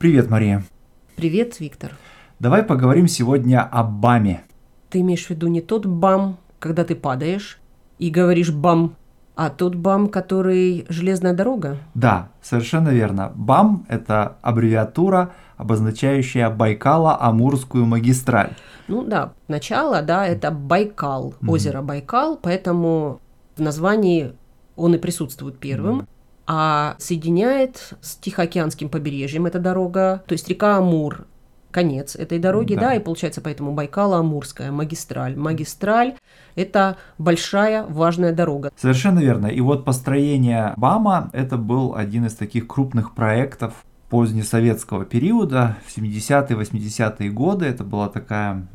Привет, Мария. Привет, Виктор. Давай поговорим сегодня о БАМе. Ты имеешь в виду не тот бам, когда ты падаешь и говоришь бам, а тот бам, который железная дорога? Да, совершенно верно. БАМ – это аббревиатура, обозначающая Байкало-Амурскую магистраль. Ну да, начало, да, это Байкал, mm-hmm. озеро Байкал, поэтому в названии он и присутствует первым. Mm-hmm а соединяет с Тихоокеанским побережьем эта дорога, то есть река Амур, конец этой дороги, да, да и получается поэтому Байкало-Амурская магистраль. Магистраль – это большая важная дорога. Совершенно верно. И вот построение БАМа – это был один из таких крупных проектов позднесоветского периода, в 70-е, 80-е годы. Это была такая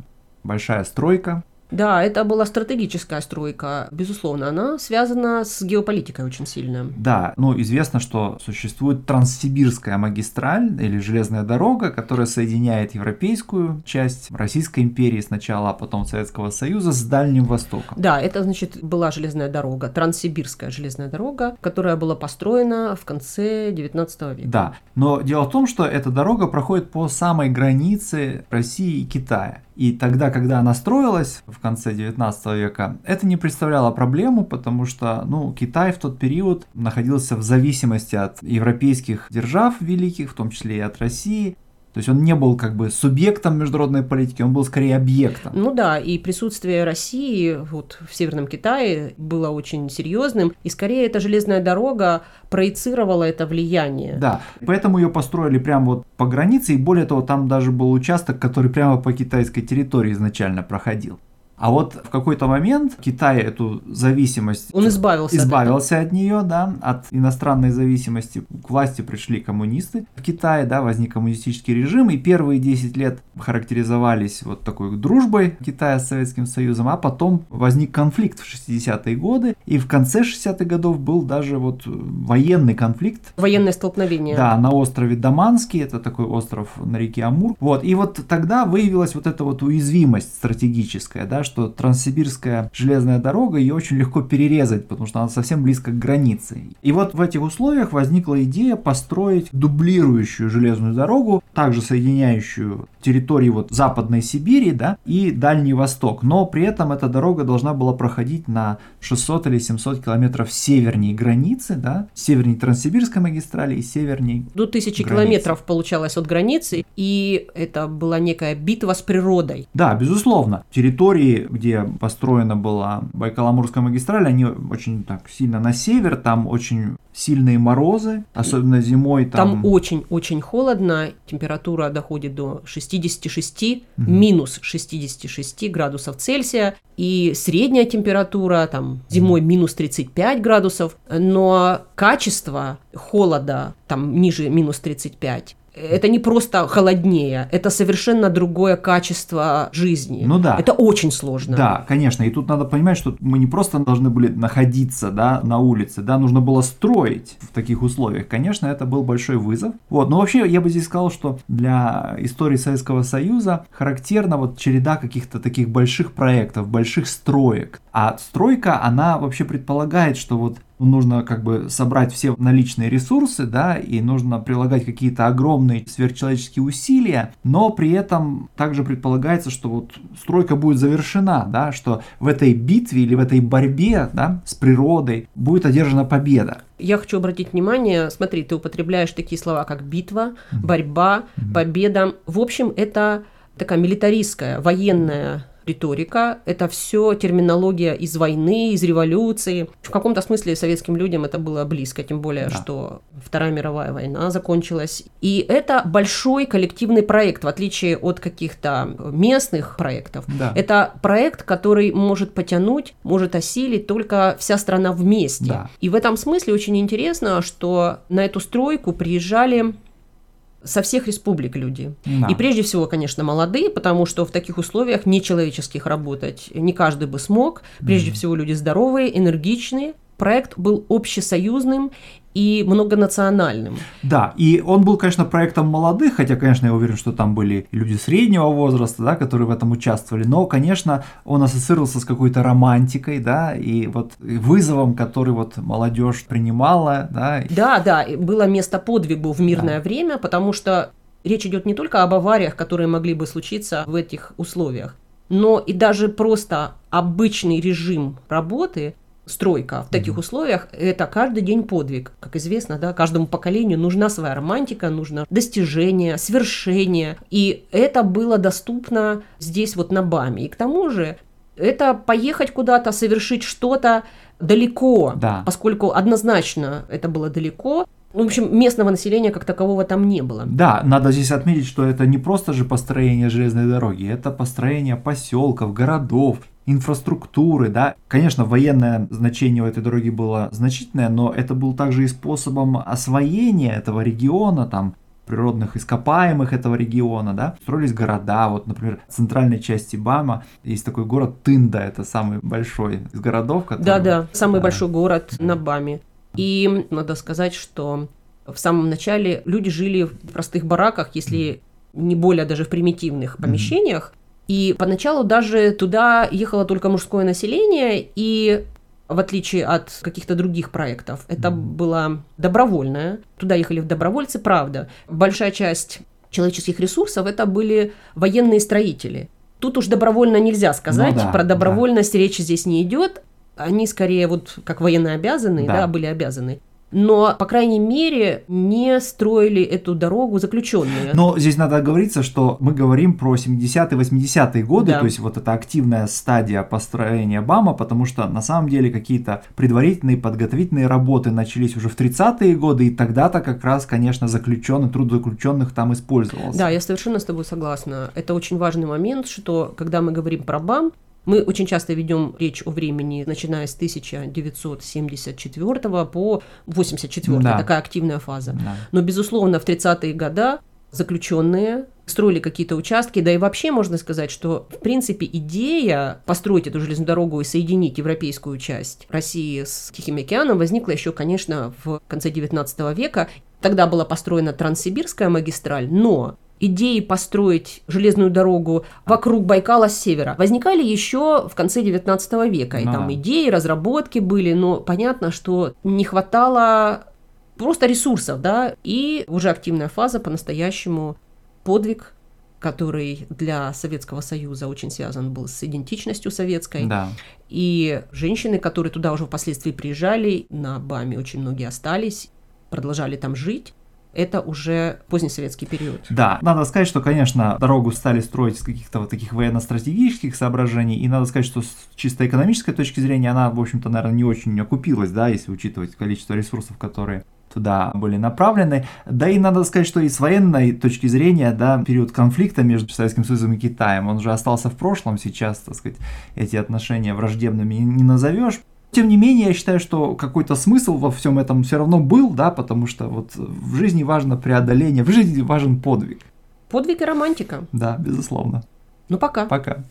большая стройка, да, это была стратегическая стройка, безусловно, она связана с геополитикой очень сильно. Да, ну известно, что существует Транссибирская магистраль или железная дорога, которая соединяет европейскую часть Российской империи сначала, а потом Советского Союза с Дальним Востоком. Да, это значит была железная дорога, Транссибирская железная дорога, которая была построена в конце 19 века. Да, но дело в том, что эта дорога проходит по самой границе России и Китая. И тогда, когда она строилась в конце 19 века, это не представляло проблему, потому что ну, Китай в тот период находился в зависимости от европейских держав великих, в том числе и от России. То есть он не был как бы субъектом международной политики, он был скорее объектом. Ну да, и присутствие России вот в Северном Китае было очень серьезным, и скорее эта железная дорога проецировала это влияние. Да, поэтому ее построили прямо вот по границе, и более того, там даже был участок, который прямо по китайской территории изначально проходил. А вот в какой-то момент Китай эту зависимость... Он избавился, избавился от, от нее, да, от иностранной зависимости. К власти пришли коммунисты в Китае, да, возник коммунистический режим, и первые 10 лет характеризовались вот такой дружбой Китая с Советским Союзом, а потом возник конфликт в 60-е годы, и в конце 60-х годов был даже вот военный конфликт. Военное столкновение. Да, на острове Даманский, это такой остров на реке Амур. Вот, и вот тогда выявилась вот эта вот уязвимость стратегическая, да, что Транссибирская железная дорога, ее очень легко перерезать, потому что она совсем близко к границе. И вот в этих условиях возникла идея построить дублирующую железную дорогу, также соединяющую территории вот Западной Сибири да, и Дальний Восток. Но при этом эта дорога должна была проходить на 600 или 700 километров севернее границы, да, севернее Транссибирской магистрали и севернее До тысячи километров получалось от границы, и это была некая битва с природой. Да, безусловно. Территории где построена была Байкало-Амурская магистраль, они очень так сильно на север, там очень сильные морозы, особенно зимой. Там, там очень-очень холодно, температура доходит до 66, угу. минус 66 градусов Цельсия, и средняя температура там зимой минус 35 градусов, но качество холода там ниже минус 35 это не просто холоднее, это совершенно другое качество жизни. Ну да. Это очень сложно. Да, конечно. И тут надо понимать, что мы не просто должны были находиться да, на улице, да, нужно было строить в таких условиях. Конечно, это был большой вызов. Вот. Но вообще я бы здесь сказал, что для истории Советского Союза характерна вот череда каких-то таких больших проектов, больших строек. А стройка, она вообще предполагает, что вот нужно как бы собрать все наличные ресурсы, да, и нужно прилагать какие-то огромные сверхчеловеческие усилия, но при этом также предполагается, что вот стройка будет завершена, да, что в этой битве или в этой борьбе, да, с природой будет одержана победа. Я хочу обратить внимание, смотри, ты употребляешь такие слова, как битва, борьба, победа. В общем, это такая милитаристская, военная риторика, это все терминология из войны, из революции. В каком-то смысле советским людям это было близко, тем более, да. что Вторая мировая война закончилась. И это большой коллективный проект, в отличие от каких-то местных проектов. Да. Это проект, который может потянуть, может осилить только вся страна вместе. Да. И в этом смысле очень интересно, что на эту стройку приезжали со всех республик люди. Да. И прежде всего, конечно, молодые, потому что в таких условиях нечеловеческих работать не каждый бы смог. Прежде mm. всего, люди здоровые, энергичные. Проект был общесоюзным, и многонациональным. Да, и он был, конечно, проектом молодых, хотя, конечно, я уверен, что там были люди среднего возраста, да, которые в этом участвовали, но, конечно, он ассоциировался с какой-то романтикой, да, и вот вызовом, который вот молодежь принимала, да. Да, да, было место подвигу в мирное да. время, потому что речь идет не только об авариях, которые могли бы случиться в этих условиях, но и даже просто обычный режим работы, стройка в таких mm-hmm. условиях, это каждый день подвиг. Как известно, да, каждому поколению нужна своя романтика, нужно достижение, свершение. И это было доступно здесь вот на БАМе. И к тому же это поехать куда-то, совершить что-то далеко, да. поскольку однозначно это было далеко, в общем, местного населения как такового там не было. Да, надо здесь отметить, что это не просто же построение железной дороги, это построение поселков, городов, инфраструктуры, да. Конечно, военное значение у этой дороги было значительное, но это был также и способом освоения этого региона, там, природных ископаемых этого региона, да, строились города, вот, например, в центральной части Бама есть такой город Тында, это самый большой из городов, который... Да-да, самый большой город на Баме. И надо сказать, что в самом начале люди жили в простых бараках, если не более даже в примитивных помещениях. И поначалу даже туда ехало только мужское население, и в отличие от каких-то других проектов, это было добровольное. Туда ехали в добровольцы, правда. Большая часть человеческих ресурсов это были военные строители. Тут уж добровольно нельзя сказать, ну, да, про добровольность да. речи здесь не идет, они скорее вот как военно обязанные, да. да, были обязаны но, по крайней мере, не строили эту дорогу заключенные. Но здесь надо оговориться, что мы говорим про 70-е, 80-е годы, да. то есть вот эта активная стадия построения БАМа, потому что на самом деле какие-то предварительные подготовительные работы начались уже в 30-е годы, и тогда-то как раз, конечно, заключенный, труд заключенных там использовался. Да, я совершенно с тобой согласна. Это очень важный момент, что когда мы говорим про БАМ, мы очень часто ведем речь о времени, начиная с 1974 по 84, да. такая активная фаза. Да. Но, безусловно, в 30-е годы заключенные строили какие-то участки, да и вообще можно сказать, что в принципе идея построить эту железную дорогу и соединить европейскую часть России с Тихим океаном возникла еще, конечно, в конце 19 века. Тогда была построена Транссибирская магистраль, но идеи построить железную дорогу вокруг Байкала с севера возникали еще в конце 19 века. И там идеи, разработки были, но понятно, что не хватало просто ресурсов, да, и уже активная фаза по-настоящему подвиг который для Советского Союза очень связан был с идентичностью советской. Да. И женщины, которые туда уже впоследствии приезжали, на БАМе очень многие остались, продолжали там жить это уже поздний советский период. Да, надо сказать, что, конечно, дорогу стали строить с каких-то вот таких военно-стратегических соображений, и надо сказать, что с чисто экономической точки зрения она, в общем-то, наверное, не очень окупилась, да, если учитывать количество ресурсов, которые туда были направлены. Да и надо сказать, что и с военной точки зрения, да, период конфликта между Советским Союзом и Китаем, он уже остался в прошлом, сейчас, так сказать, эти отношения враждебными не назовешь. Тем не менее, я считаю, что какой-то смысл во всем этом все равно был, да, потому что вот в жизни важно преодоление, в жизни важен подвиг. Подвиг и романтика. Да, безусловно. Ну пока. Пока.